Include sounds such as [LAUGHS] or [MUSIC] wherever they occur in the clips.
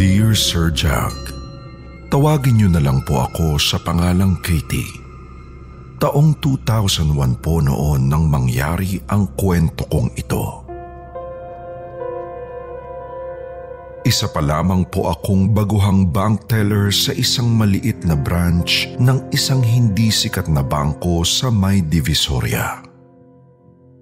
Dear Sir Jack, tawagin niyo na lang po ako sa pangalang Katie. Taong 2001 po noon nang mangyari ang kwento kong ito. Isa pa lamang po akong baguhang bank teller sa isang maliit na branch ng isang hindi sikat na bangko sa May Divisoria.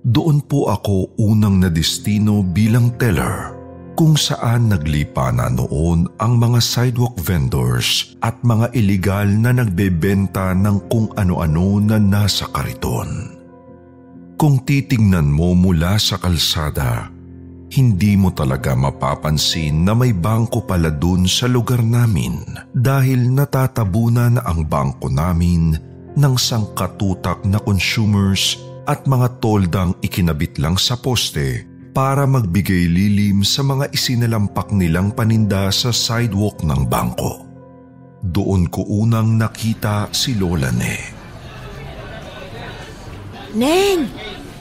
Doon po ako unang nadistino bilang teller kung saan naglipa na noon ang mga sidewalk vendors at mga iligal na nagbebenta ng kung ano-ano na nasa kariton. Kung titingnan mo mula sa kalsada, hindi mo talaga mapapansin na may bangko pala dun sa lugar namin dahil natatabunan na ang bangko namin ng sangkatutak na consumers at mga toldang ikinabit lang sa poste para magbigay lilim sa mga isinalampak nilang paninda sa sidewalk ng bangko. Doon ko unang nakita si Lola Ne. Neng,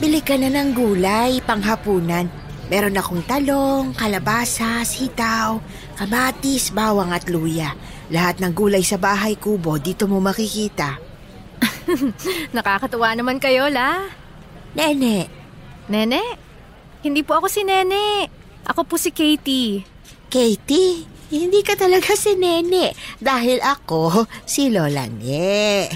bili ka na ng gulay, panghapunan. Meron akong talong, kalabasa, sitaw, kamatis, bawang at luya. Lahat ng gulay sa bahay kubo, dito mo makikita. [LAUGHS] Nakakatuwa naman kayo, la. Nene, Nene? Hindi po ako si Nene. Ako po si Katie. Katie, hindi ka talaga si Nene dahil ako si Lola Ne.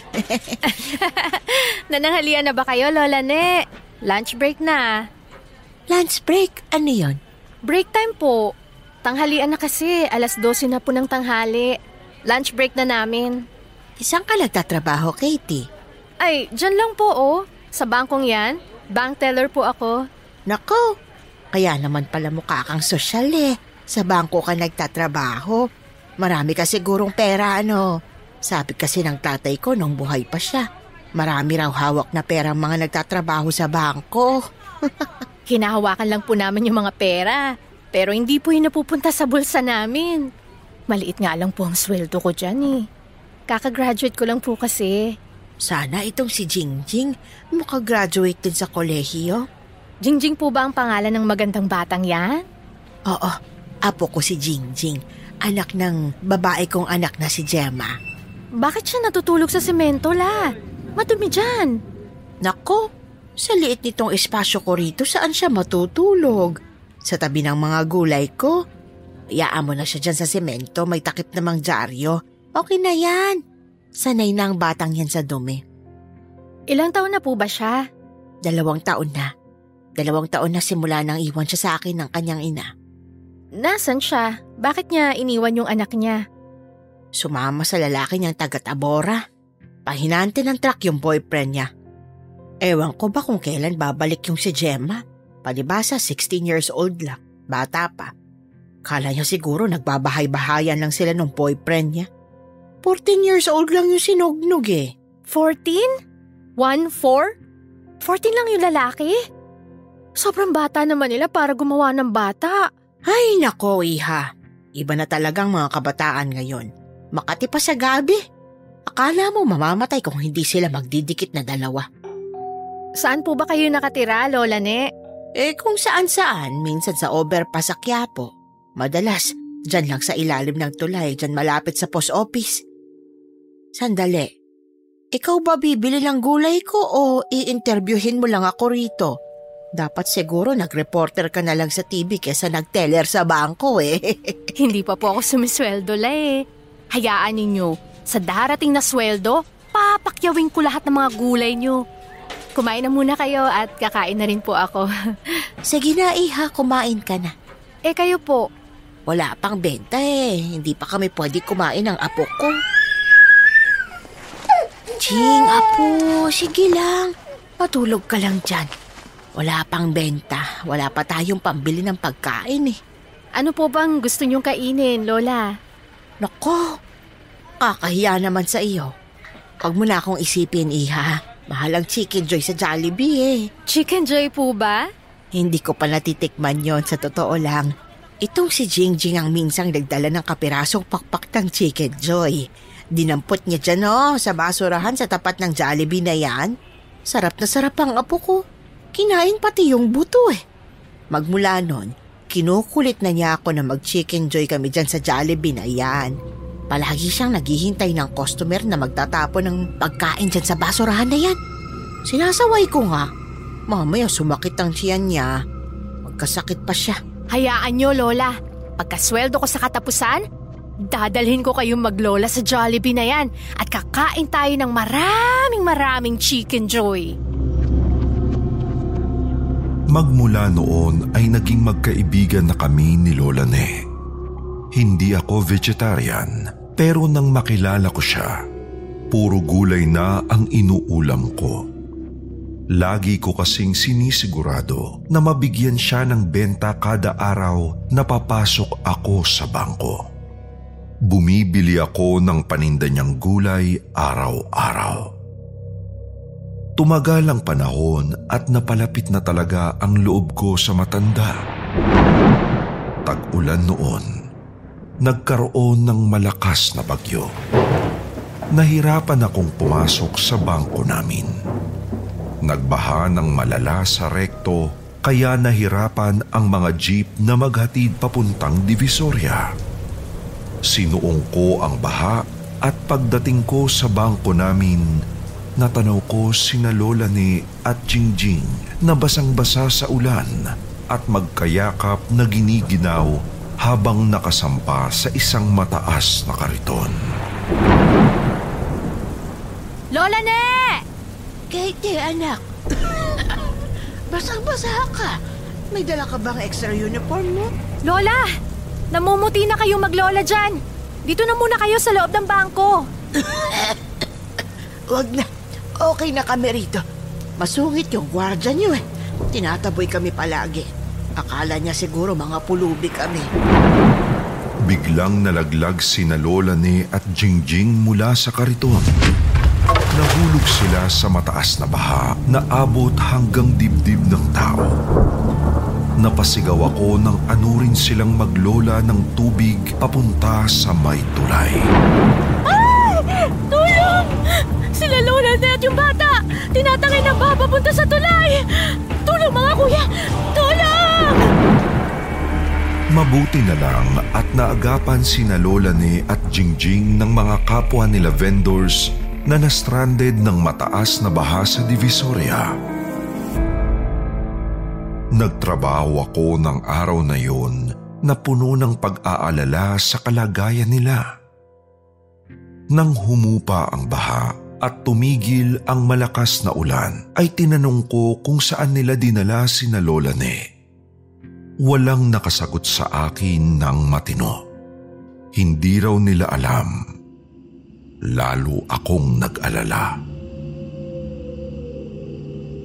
[LAUGHS] Nananghalian na ba kayo, Lola Ne? Lunch break na. Lunch break, ano yon? Break time po. Tanghalian na kasi. Alas 12 na po ng tanghali. Lunch break na namin. Isang ka nagtatrabaho, Katie? Ay, dyan lang po oh. Sa bangkong yan. Bank teller po ako. Nako, kaya naman pala mukha kang sosyal eh. Sa bangko ka nagtatrabaho. Marami ka sigurong pera ano. Sabi kasi ng tatay ko nung buhay pa siya. Marami raw hawak na pera ang mga nagtatrabaho sa bangko. [LAUGHS] Hinahawakan lang po namin yung mga pera. Pero hindi po yun napupunta sa bulsa namin. Maliit nga lang po ang sweldo ko dyan eh. Kakagraduate ko lang po kasi. Sana itong si Jingjing makagraduate din sa kolehiyo. Jingjing po ba ang pangalan ng magandang batang yan? Oo, apo ko si Jingjing. Anak ng babae kong anak na si Gemma. Bakit siya natutulog sa semento la? Madumi dyan. Nako, sa liit nitong espasyo ko rito saan siya matutulog? Sa tabi ng mga gulay ko? Iyaan mo na siya dyan sa semento, may takip namang dyaryo. Okay na yan. Sanay na ang batang yan sa dumi. Ilang taon na po ba siya? Dalawang taon na. Dalawang taon na simula nang iwan siya sa akin ng kanyang ina. Nasaan siya? Bakit niya iniwan yung anak niya? Sumama sa lalaki niyang taga-Tabora. Pahinante ng truck yung boyfriend niya. Ewan ko ba kung kailan babalik yung si Gemma? Palibasa 16 years old lang. Bata pa. Kala niya siguro nagbabahay-bahayan lang sila ng boyfriend niya. 14 years old lang yung sinugnog eh. 14? 1-4? 14 lang yung lalaki? Sobrang bata naman nila para gumawa ng bata. Ay nako iha. Iba na talagang mga kabataan ngayon. Makati pa sa gabi. Akala mo mamamatay kung hindi sila magdidikit na dalawa. Saan po ba kayo nakatira, Lola Ne? Eh kung saan-saan, minsan sa overpass sa Quiapo. Madalas, dyan lang sa ilalim ng tulay, dyan malapit sa post office. Sandali. Ikaw ba bibili ng gulay ko o i-interviewin mo lang ako rito? Dapat siguro nag-reporter ka na lang sa TV kesa nag-teller sa bangko eh. [LAUGHS] Hindi pa po ako sumisweldo la eh. Hayaan ninyo, sa darating na sweldo, papakyawin ko lahat ng mga gulay nyo. Kumain na muna kayo at kakain na rin po ako. [LAUGHS] Sige na iha, kumain ka na. eh kayo po, Wala pang benta eh. Hindi pa kami pwede kumain ng apo ko. Ching, apo, sige lang. Matulog ka lang dyan. Wala pang benta. Wala pa tayong pambili ng pagkain eh. Ano po bang gusto niyong kainin, Lola? Nako, kakahiya naman sa iyo. Huwag mo na akong isipin, Iha. Mahal ang chicken joy sa Jollibee eh. Chicken Joy po ba? Hindi ko pa natitikman yon sa totoo lang. Itong si Jingjing ang minsang nagdala ng kapirasong pakpak ng chicken joy. Dinampot niya dyan oh, sa basurahan sa tapat ng Jollibee na yan. Sarap na sarap ang apo ko. Kinain pati yung buto eh. Magmula nun, kinukulit na niya ako na mag-chicken joy kami dyan sa Jollibee na yan. Palagi siyang naghihintay ng customer na magtatapon ng pagkain dyan sa basurahan na yan. Sinasaway ko nga. Mamaya sumakit ang tiyan niya. Magkasakit pa siya. Hayaan niyo, Lola. Pagkasweldo ko sa katapusan, dadalhin ko kayong maglola sa Jollibee na yan at kakain tayo ng maraming maraming Chicken Joy. Magmula noon ay naging magkaibigan na kami ni Lola Ne. Hindi ako vegetarian pero nang makilala ko siya, puro gulay na ang inuulam ko. Lagi ko kasing sinisigurado na mabigyan siya ng benta kada araw na papasok ako sa bangko. Bumibili ako ng paninda niyang gulay araw-araw. Tumagal ang panahon at napalapit na talaga ang loob ko sa matanda. Tag-ulan noon, nagkaroon ng malakas na bagyo. Nahirapan akong pumasok sa bangko namin. Nagbaha ng malala sa rekto kaya nahirapan ang mga jeep na maghatid papuntang Divisoria. Sinuong ko ang baha at pagdating ko sa bangko namin, natanaw ko sina Lola ni at Jingjing na basang-basa sa ulan at magkayakap na giniginaw habang nakasampa sa isang mataas na kariton. Lola Ne! Katie, anak. [LAUGHS] Basang-basa ka. May dala ka bang extra uniform mo? Lola! Namumuti na kayo maglola dyan. Dito na muna kayo sa loob ng bangko. [LAUGHS] Wag na. Okay na kami rito. Masungit yung gwardya niyo eh. Tinataboy kami palagi. Akala niya siguro mga pulubi kami. Biglang nalaglag sina Lola ni at Jingjing mula sa kariton. Nahulog sila sa mataas na baha na abot hanggang dibdib ng tao. Napasigaw ako nang anurin silang maglola ng tubig papunta sa may tulay. Tulong! Sila Na at yung bata! Tinatangay ng baha papunta sa tulay! Tulong mga kuya! Tulong! Mabuti na lang at naagapan sina Lola ni at Jingjing ng mga kapwa nila vendors na na-stranded ng mataas na baha sa Divisoria. Nagtrabaho ako ng araw na yon na puno ng pag-aalala sa kalagayan nila. Nang humupa ang baha at tumigil ang malakas na ulan, ay tinanong ko kung saan nila dinala sina Lola Ne. Walang nakasagot sa akin ng matino. Hindi raw nila alam. Lalo akong nag-alala.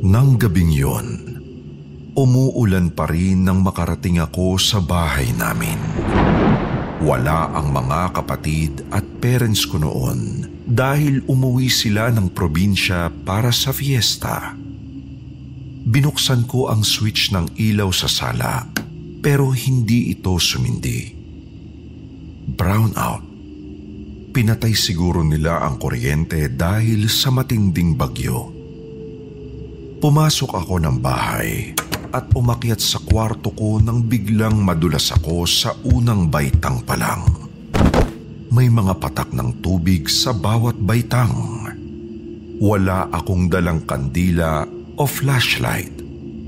Nang gabing yon, umuulan pa rin nang makarating ako sa bahay namin. Wala ang mga kapatid at parents ko noon dahil umuwi sila ng probinsya para sa fiesta. Binuksan ko ang switch ng ilaw sa sala pero hindi ito sumindi. Brown out. Pinatay siguro nila ang kuryente dahil sa matinding bagyo. Pumasok ako ng bahay at umakyat sa kwarto ko nang biglang madulas ako sa unang baitang pa lang. May mga patak ng tubig sa bawat baitang. Wala akong dalang kandila o flashlight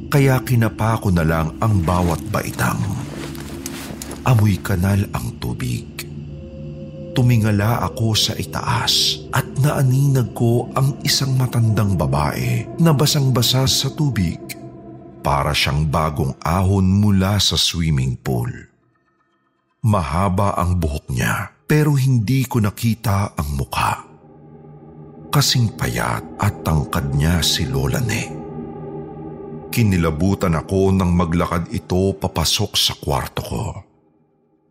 kaya kinapa ko na lang ang bawat baitang. Amoy kanal ang tubig. Tumingala ako sa itaas at naaninag ko ang isang matandang babae na basang-basa sa tubig para siyang bagong ahon mula sa swimming pool. Mahaba ang buhok niya pero hindi ko nakita ang mukha. Kasing payat at tangkad niya si Lola Ne. Kinilabutan ako nang maglakad ito papasok sa kwarto ko.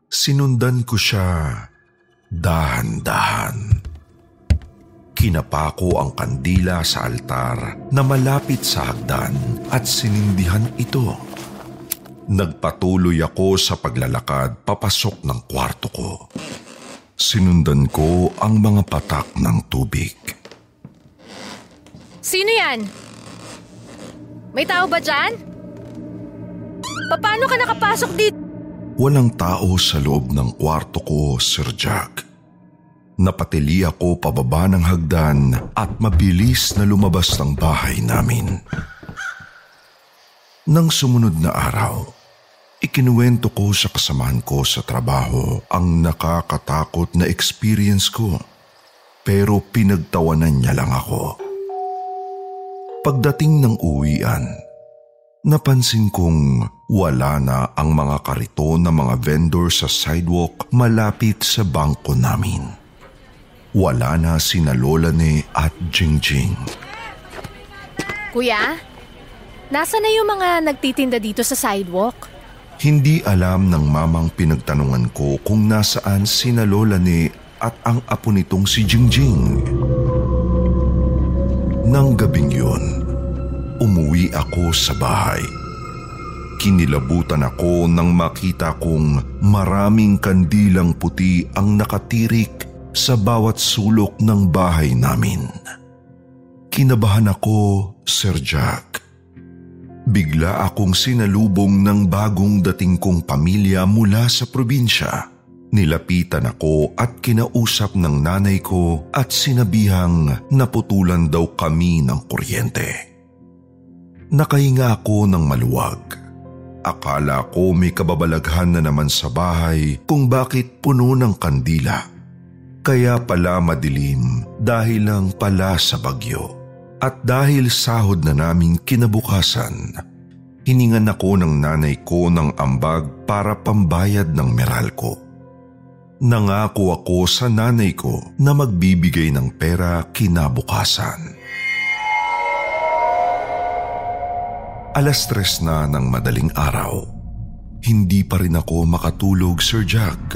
Sinundan ko siya dahan-dahan. Kinapako ang kandila sa altar na malapit sa hagdan at sinindihan ito. Nagpatuloy ako sa paglalakad papasok ng kwarto ko. Sinundan ko ang mga patak ng tubig. Sino yan? May tao ba dyan? Paano ka nakapasok dito? Walang tao sa loob ng kwarto ko, Sir Jack. Napatili ako pababa ng hagdan at mabilis na lumabas ng bahay namin. Nang sumunod na araw, ikinuwento ko sa kasamahan ko sa trabaho ang nakakatakot na experience ko pero pinagtawanan niya lang ako. Pagdating ng uwian, napansin kong wala na ang mga kariton ng mga vendor sa sidewalk malapit sa bangko namin wala na sina Lola ni at Jingjing. Kuya, nasa na yung mga nagtitinda dito sa sidewalk? Hindi alam ng mamang pinagtanungan ko kung nasaan sina Lola ni at ang apo nitong si Jingjing. Nang gabing yun, umuwi ako sa bahay. Kinilabutan ako nang makita kong maraming kandilang puti ang nakatirik sa bawat sulok ng bahay namin. Kinabahan ako, Sir Jack. Bigla akong sinalubong ng bagong dating kong pamilya mula sa probinsya. Nilapitan ako at kinausap ng nanay ko at sinabihang naputulan daw kami ng kuryente. Nakahinga ako ng maluwag. Akala ko may kababalaghan na naman sa bahay kung bakit puno ng kandila kaya pala madilim dahil lang pala sa bagyo. At dahil sahod na namin kinabukasan, hiningan ako ng nanay ko ng ambag para pambayad ng meral ko. Nangako ako sa nanay ko na magbibigay ng pera kinabukasan. Alas tres na ng madaling araw. Hindi pa rin ako makatulog, Sir Jack.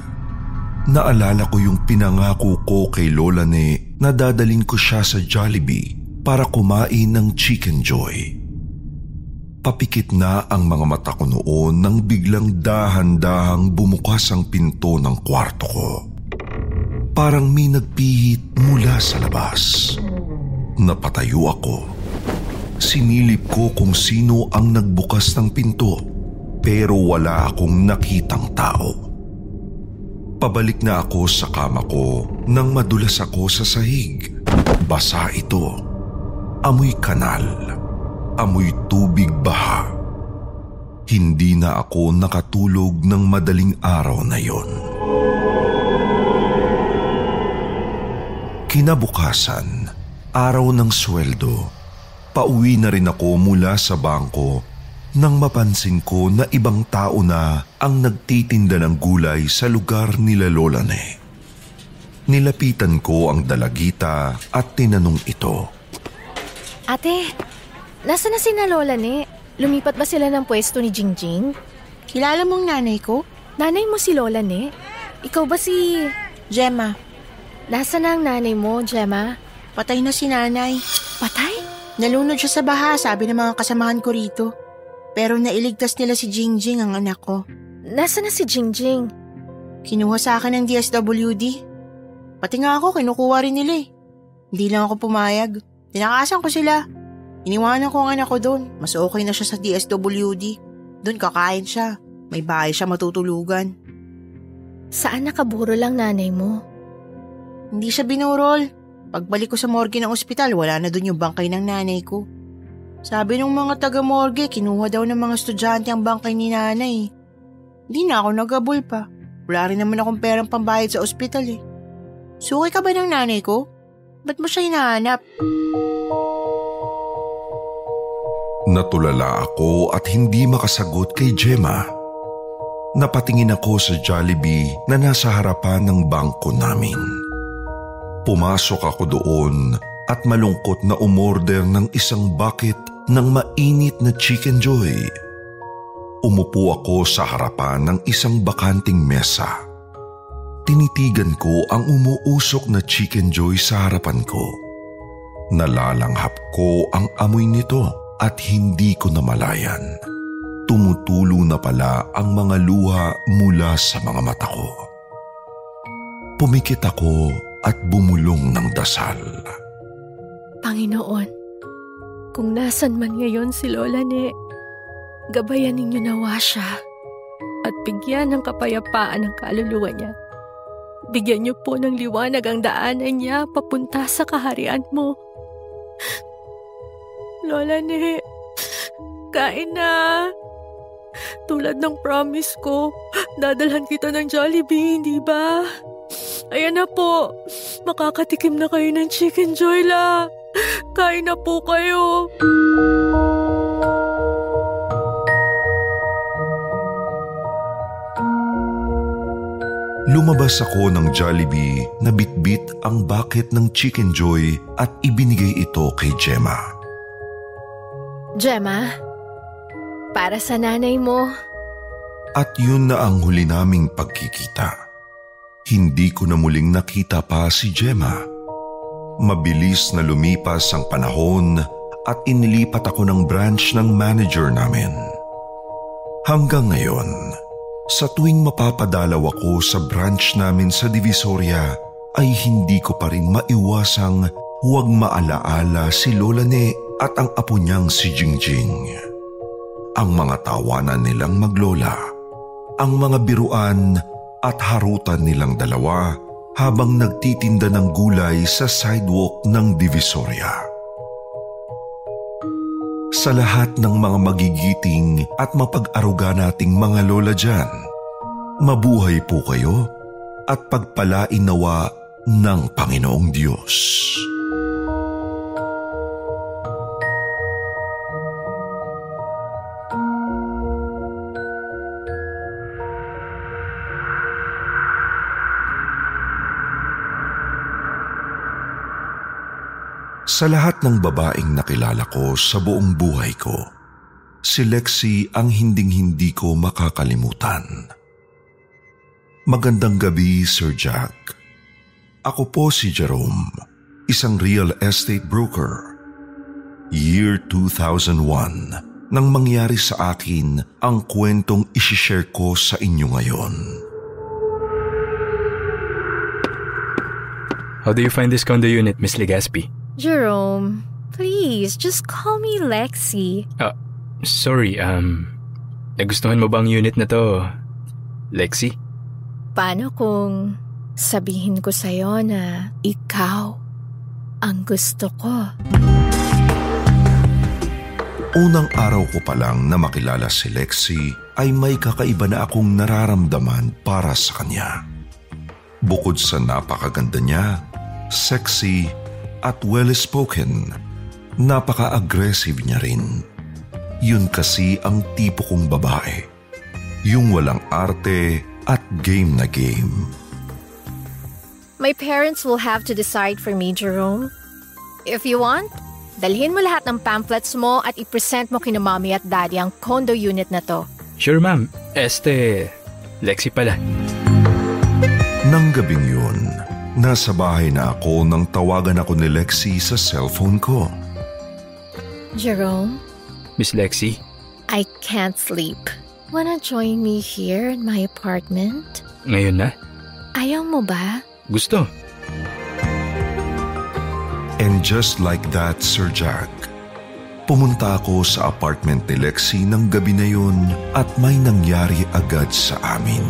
Naalala ko yung pinangako ko kay Lola ne na dadalin ko siya sa Jollibee para kumain ng Chicken Joy. Papikit na ang mga mata ko noon nang biglang dahan-dahang bumukas ang pinto ng kwarto ko. Parang may nagpihit mula sa labas. Napatayo ako. Sinilip ko kung sino ang nagbukas ng pinto pero wala akong nakitang tao. Pabalik na ako sa kama ko nang madulas ako sa sahig. Basa ito. Amoy kanal. Amoy tubig baha. Hindi na ako nakatulog ng madaling araw na yon. Kinabukasan, araw ng sweldo, pauwi na rin ako mula sa bangko nang mapansin ko na ibang tao na ang nagtitinda ng gulay sa lugar nila Lola Ne. Nilapitan ko ang dalagita at tinanong ito. Ate, nasa na si na Lola Ne? Lumipat ba sila ng pwesto ni Jingjing? Kilala mong nanay ko? Nanay mo si Lola Ne? Ikaw ba si... Gemma. Nasa na ang nanay mo, Gemma? Patay na si nanay. Patay? Nalunod siya sa baha, sabi ng mga kasamahan ko rito. Pero nailigtas nila si Jingjing ang anak ko. Nasaan na si Jingjing? Kinuha sa akin ng DSWD. Pati nga ako, kinukuha rin nila eh. Hindi lang ako pumayag. Tinakasan ko sila. Iniwanan ko ang anak ko doon. Mas okay na siya sa DSWD. Doon kakain siya. May bahay siya matutulugan. Saan nakaburo lang nanay mo? Hindi siya binurol. Pagbalik ko sa morgue ng ospital, wala na doon yung bangkay ng nanay ko. Sabi ng mga taga-morgue, kinuha daw ng mga estudyante ang bangkay ni nanay. Hindi na ako nagabol pa. Wala rin naman akong perang pambayad sa ospital eh. Sukay ka ba ng nanay ko? Ba't mo siya hinahanap? Natulala ako at hindi makasagot kay Gemma. Napatingin ako sa Jollibee na nasa harapan ng bangko namin. Pumasok ako doon at malungkot na umorder ng isang bucket ng mainit na chicken joy. Umupo ako sa harapan ng isang bakanting mesa. Tinitigan ko ang umuusok na chicken joy sa harapan ko. Nalalanghap ko ang amoy nito at hindi ko namalayan. Tumutulo na pala ang mga luha mula sa mga mata ko. Pumikit ako at bumulong ng dasal. Panginoon, kung nasan man ngayon si Lola Ne, gabayan ninyo nawa siya at bigyan ng kapayapaan ang kaluluwa niya. Bigyan niyo po ng liwanag ang daanan niya papunta sa kaharian mo. Lola Ne, kain na. Tulad ng promise ko, dadalhan kita ng Jollibee, hindi ba? Ayan na po, makakatikim na kayo ng chicken joy la. Kain na po kayo. Lumabas ako ng Jollibee na bitbit ang bucket ng Chicken Joy at ibinigay ito kay Gemma. Gemma, para sa nanay mo. At yun na ang huli naming pagkikita. Hindi ko na muling nakita pa si Gemma. Mabilis na lumipas ang panahon at inilipat ako ng branch ng manager namin. Hanggang ngayon, sa tuwing mapapadalaw ako sa branch namin sa Divisoria ay hindi ko pa rin maiwasang huwag maalaala si Lola Ne at ang apo niyang si Jingjing. Ang mga tawanan nilang maglola, ang mga biruan at harutan nilang dalawa habang nagtitinda ng gulay sa sidewalk ng Divisoria sa lahat ng mga magigiting at mapag-aruga nating mga lola dyan. Mabuhay po kayo at pagpalain nawa ng Panginoong Diyos. Sa lahat ng babaeng nakilala ko sa buong buhay ko, si Lexi ang hinding-hindi ko makakalimutan. Magandang gabi, Sir Jack. Ako po si Jerome, isang real estate broker. Year 2001 nang mangyari sa akin ang kwentong isishare ko sa inyo ngayon. How do you find this condo unit, Miss Legaspi? Jerome, please, just call me Lexi. Ah, sorry, um, nagustuhan mo bang unit na to, Lexi? Paano kung sabihin ko sa'yo na ikaw ang gusto ko? Unang araw ko pa lang na makilala si Lexi ay may kakaiba na akong nararamdaman para sa kanya. Bukod sa napakaganda niya, sexy at well-spoken, napaka-aggressive niya rin. Yun kasi ang tipo kong babae. Yung walang arte at game na game. My parents will have to decide for me, Jerome. If you want, dalhin mo lahat ng pamphlets mo at i-present mo kina mommy at daddy ang condo unit na to. Sure, ma'am. Este, Lexi pala. Nang gabing yun, nasa bahay na ako nang tawagan ako ni Lexi sa cellphone ko. Jerome, Miss Lexi? I can't sleep. Wanna join me here in my apartment? Ngayon na? Ayaw mo ba? Gusto. And just like that, Sir Jack, pumunta ako sa apartment ni Lexi ng gabi na yun at may nangyari agad sa amin.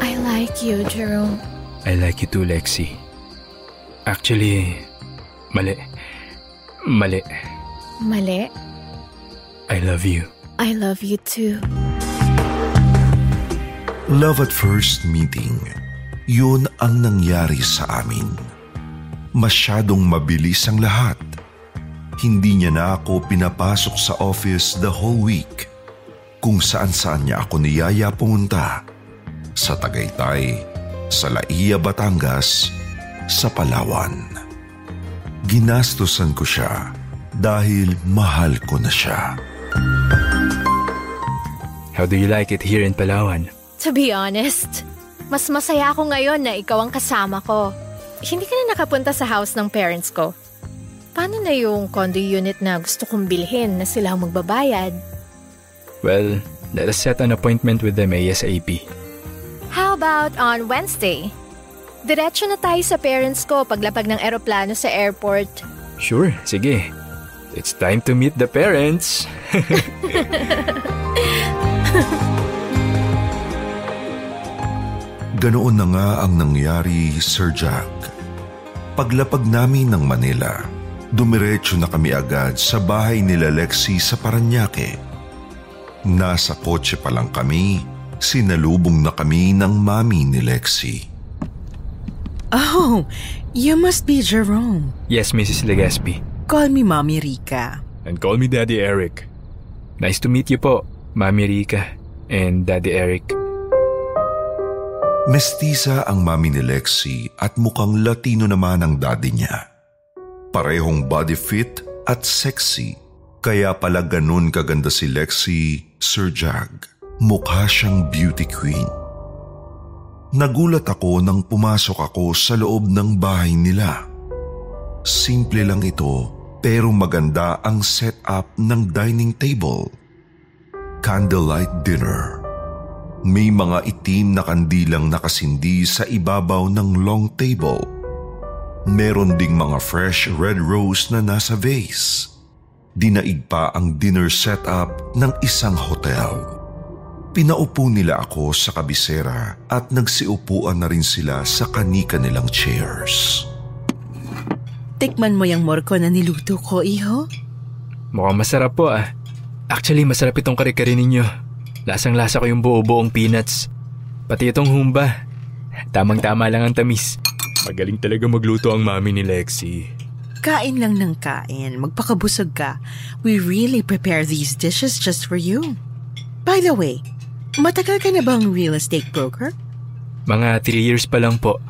I like you, Jerome. I like you too, Lexi. Actually, mali. Mali. Mali. I love you. I love you too. Love at first meeting, yun ang nangyari sa amin. Masyadong mabilis ang lahat. Hindi niya na ako pinapasok sa office the whole week. Kung saan saan niya ako niyaya pumunta. Sa Tagaytay, sa Laia, Batangas, sa Palawan. Ginastosan ko siya dahil mahal ko na siya. How do you like it here in Palawan? To be honest, mas masaya ako ngayon na ikaw ang kasama ko. Hindi ka na nakapunta sa house ng parents ko. Paano na yung condo unit na gusto kong bilhin na sila ang magbabayad? Well, let us set an appointment with them ASAP. How about on Wednesday? Diretso na tayo sa parents ko paglapag ng eroplano sa airport. Sure, sige. It's time to meet the parents. [LAUGHS] Ganoon na nga ang nangyari, Sir Jack. Paglapag namin ng Manila, dumiretso na kami agad sa bahay nila Lexi sa Paranaque. Nasa kotse pa lang kami, sinalubong na kami ng mami ni Lexi. Oh, you must be Jerome. yes, Mrs. Legaspi. Call me Mommy Rica. And call me Daddy Eric. Nice to meet you po, Mami Rica and Daddy Eric. Mestiza ang mami ni Lexi at mukhang Latino naman ang daddy niya. Parehong body fit at sexy. Kaya pala ganun kaganda si Lexi, Sir Jag. Mukha siyang beauty queen. Nagulat ako nang pumasok ako sa loob ng bahay nila. Simple lang ito pero maganda ang setup ng dining table. Candlelight dinner. May mga itim na kandilang nakasindi sa ibabaw ng long table. Meron ding mga fresh red rose na nasa vase. Dinaig pa ang dinner setup ng isang hotel. Pinaupo nila ako sa kabisera at nagsiupuan na rin sila sa kanika nilang chairs. Tikman mo yung morko na niluto ko, iho? Mukhang masarap po ah. Actually, masarap itong kare-kare ninyo. Lasang-lasa ko yung buo-buong peanuts. Pati itong humba. Tamang-tama lang ang tamis. Magaling talaga magluto ang mami ni Lexi. Kain lang ng kain. Magpakabusog ka. We really prepare these dishes just for you. By the way, matagal ka na bang real estate broker? Mga 3 years pa lang po.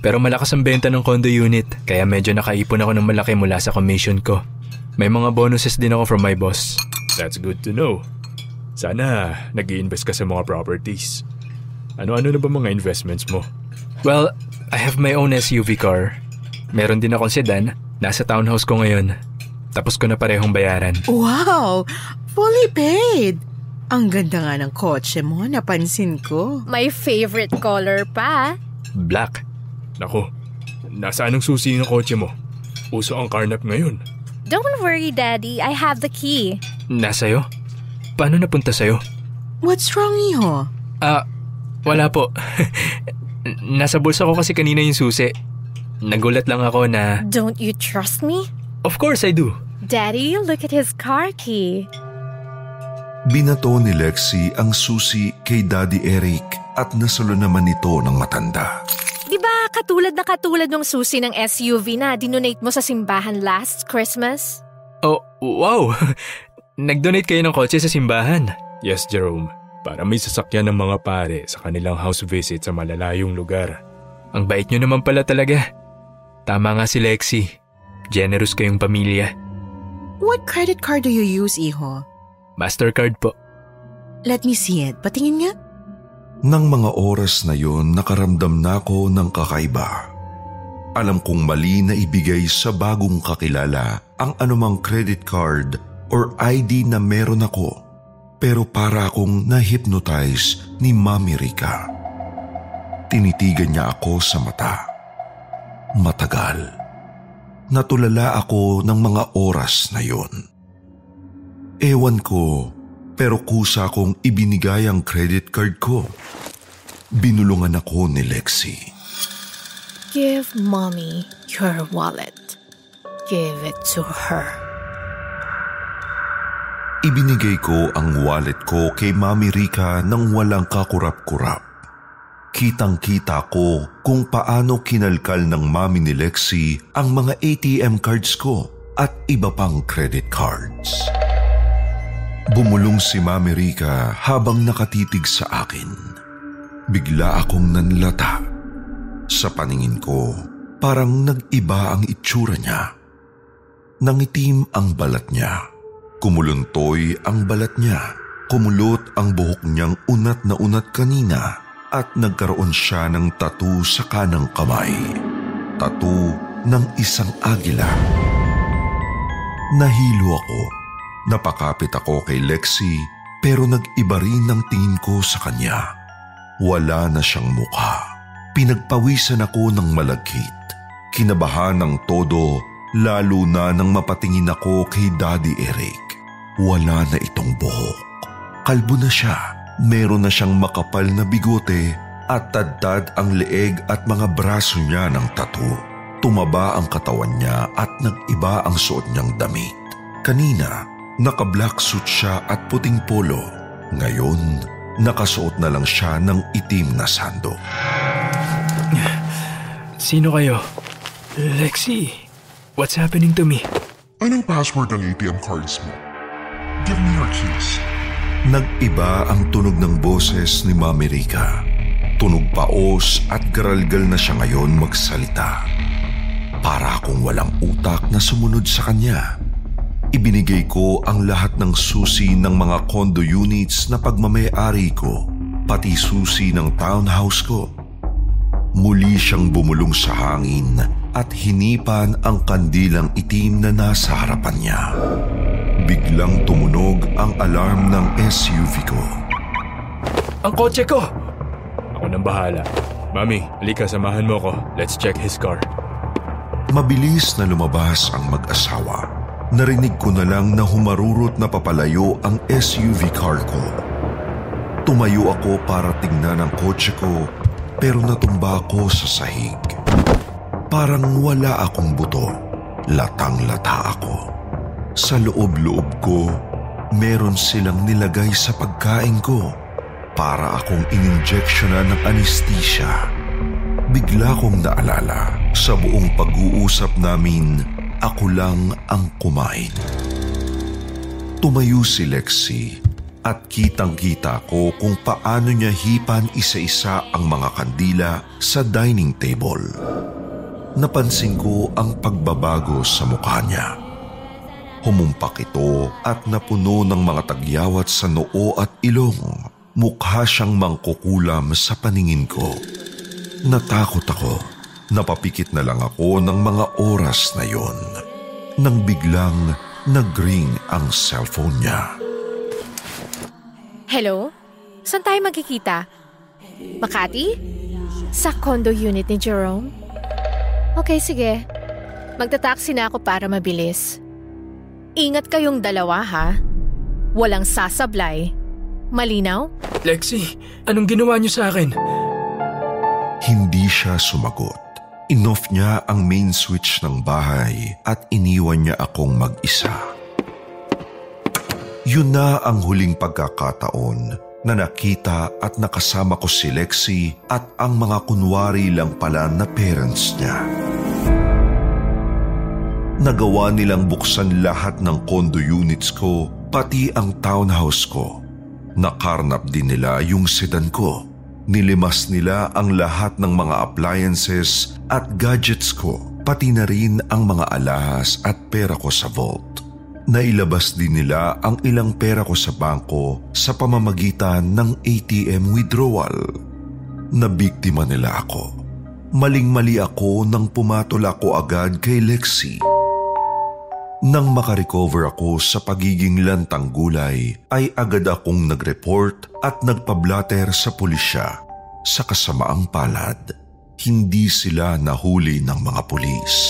Pero malakas ang benta ng condo unit, kaya medyo nakaipon ako ng malaki mula sa commission ko. May mga bonuses din ako from my boss. That's good to know. Sana nag invest ka sa mga properties. Ano-ano na ba mga investments mo? Well, I have my own SUV car. Meron din akong sedan. Nasa townhouse ko ngayon. Tapos ko na parehong bayaran. Wow! Fully paid! Ang ganda nga ng kotse mo, napansin ko. My favorite color pa. Black. Nako, nasaan ang susi ng kotse mo? Uso ang carnap ngayon. Don't worry, Daddy. I have the key. Nasa'yo? Paano napunta sa'yo? What's wrong, iho? Ah, wala po. [LAUGHS] Nasa bulsa ko kasi kanina yung susi. Nagulat lang ako na, Don't you trust me? of course I do. Daddy, look at his car key. Binato ni Lexi ang susi kay Daddy Eric at nasulo naman ito ng matanda. Di ba katulad na katulad ng susi ng SUV na dinonate mo sa simbahan last Christmas? Oh, wow! [LAUGHS] Nag-donate kayo ng kotse sa simbahan. Yes, Jerome. Para may sasakyan ng mga pare sa kanilang house visit sa malalayong lugar. Ang bait nyo naman pala talaga. Tama nga si Lexi. Generous kayong pamilya. What credit card do you use, iho? Mastercard po. Let me see it. Patingin nga. Nang mga oras na yon nakaramdam na ako ng kakaiba. Alam kong mali na ibigay sa bagong kakilala ang anumang credit card or ID na meron ako. Pero para akong na-hypnotize ni Mami Rica. Tinitigan niya ako sa mata. Matagal. Natulala ako ng mga oras na yon. Ewan ko, pero kusa kong ibinigay ang credit card ko. Binulungan ako ni Lexi. Give mommy your wallet. Give it to her. Ibinigay ko ang wallet ko kay Mami Rica nang walang kakurap-kurap. Kitang-kita ko kung paano kinalkal ng mami ni Lexi ang mga ATM cards ko at iba pang credit cards. Bumulong si Mami Rica habang nakatitig sa akin. Bigla akong nanlata. Sa paningin ko, parang nag-iba ang itsura niya. Nangitim ang balat niya. Kumuluntoy ang balat niya. Kumulot ang buhok niyang unat na unat kanina at nagkaroon siya ng tattoo sa kanang kamay. Tattoo ng isang agila. Nahilo ako. Napakapit ako kay Lexi pero nag-iba rin ang tingin ko sa kanya. Wala na siyang mukha. Pinagpawisan ako ng malagkit. Kinabahan ng todo lalo na nang mapatingin ako kay Daddy Eric. Wala na itong buhok. Kalbo na siya. Meron na siyang makapal na bigote at tadtad ang leeg at mga braso niya ng tattoo. Tumaba ang katawan niya at nag-iba ang suot niyang damit. Kanina, naka-black suit siya at puting polo. Ngayon, nakasuot na lang siya ng itim na sando. Sino kayo? Lexi, what's happening to me? Anong password ng ATM cards mo? Give me your keys. Nag-iba ang tunog ng boses ni Mami Rica. Tunog paos at garalgal na siya ngayon magsalita. Para akong walang utak na sumunod sa kanya. Ibinigay ko ang lahat ng susi ng mga condo units na pagmamayari ko, pati susi ng townhouse ko. Muli siyang bumulong sa hangin at hinipan ang kandilang itim na nasa harapan niya. Biglang tumunog ang alarm ng SUV ko. Ang kotse ko! Ako nang bahala. Mami, halika samahan mo ko. Let's check his car. Mabilis na lumabas ang mag-asawa. Narinig ko na lang na humarurot na papalayo ang SUV car ko. Tumayo ako para tingnan ang kotse ko pero natumba ako sa sahig. Parang wala akong buto. Latang-lata ako. Sa loob-loob ko, meron silang nilagay sa pagkain ko para akong ininjeksyonan ng anesthesia. Bigla kong naalala sa buong pag-uusap namin, ako lang ang kumain. Tumayo si Lexi at kitang-kita ko kung paano niya hipan isa-isa ang mga kandila sa dining table. Napansin ko ang pagbabago sa mukha niya. Humumpak ito at napuno ng mga tagyawat sa noo at ilong. Mukha siyang mangkukulam sa paningin ko. Natakot ako. Napapikit na lang ako ng mga oras na yon. Nang biglang nag-ring ang cellphone niya. Hello? Saan tayo magkikita? Makati? Sa condo unit ni Jerome? Okay, sige. Magta-taxi na ako para mabilis. Ingat kayong dalawa ha. Walang sasablay. Malinaw? Lexi, anong ginawa niyo sa akin? Hindi siya sumagot. Inoff niya ang main switch ng bahay at iniwan niya akong mag-isa. Yun na ang huling pagkakataon na nakita at nakasama ko si Lexi at ang mga kunwari lang pala na parents niya. Nagawa nilang buksan lahat ng condo units ko, pati ang townhouse ko. Nakarnap din nila yung sedan ko. Nilimas nila ang lahat ng mga appliances at gadgets ko, pati na rin ang mga alahas at pera ko sa vault. Nailabas din nila ang ilang pera ko sa bangko sa pamamagitan ng ATM withdrawal. Nabiktima nila ako. Maling-mali ako nang pumatol ako agad kay Lexi. Nang makarecover ako sa pagiging lantang gulay, ay agad akong nag-report at nagpablatter sa pulisya. Sa kasamaang palad, hindi sila nahuli ng mga pulis.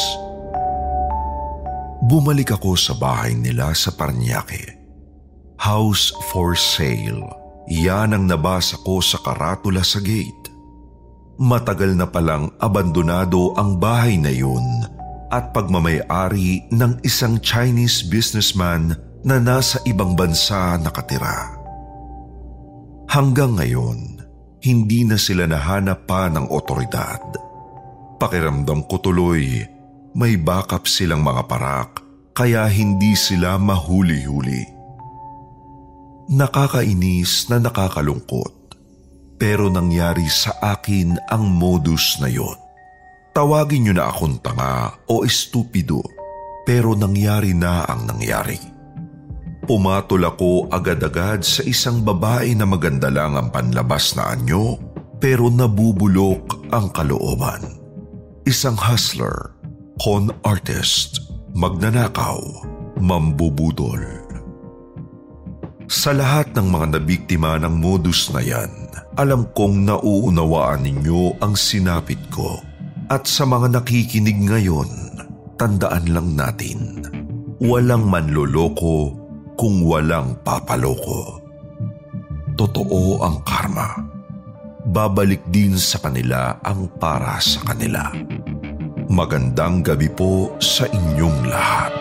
Bumalik ako sa bahay nila sa Paranaque. House for sale. Yan ang nabasa ko sa karatula sa gate. Matagal na palang abandonado ang bahay na yun at pagmamayari ng isang Chinese businessman na nasa ibang bansa nakatira. Hanggang ngayon, hindi na sila nahanap pa ng otoridad. Pakiramdam ko tuloy, may backup silang mga parak kaya hindi sila mahuli-huli. Nakakainis na nakakalungkot pero nangyari sa akin ang modus na yon. Tawagin niyo na akong tanga o estupido pero nangyari na ang nangyari. Pumatol ako agad-agad sa isang babae na maganda lang ang panlabas na anyo pero nabubulok ang kalooban. Isang hustler, con artist, magnanakaw, mambubudol. Sa lahat ng mga nabiktima ng modus na yan, alam kong nauunawaan ninyo ang sinapit ko. At sa mga nakikinig ngayon, tandaan lang natin, walang manloloko kung walang papaloko. Totoo ang karma. Babalik din sa kanila ang para sa kanila. Magandang gabi po sa inyong lahat.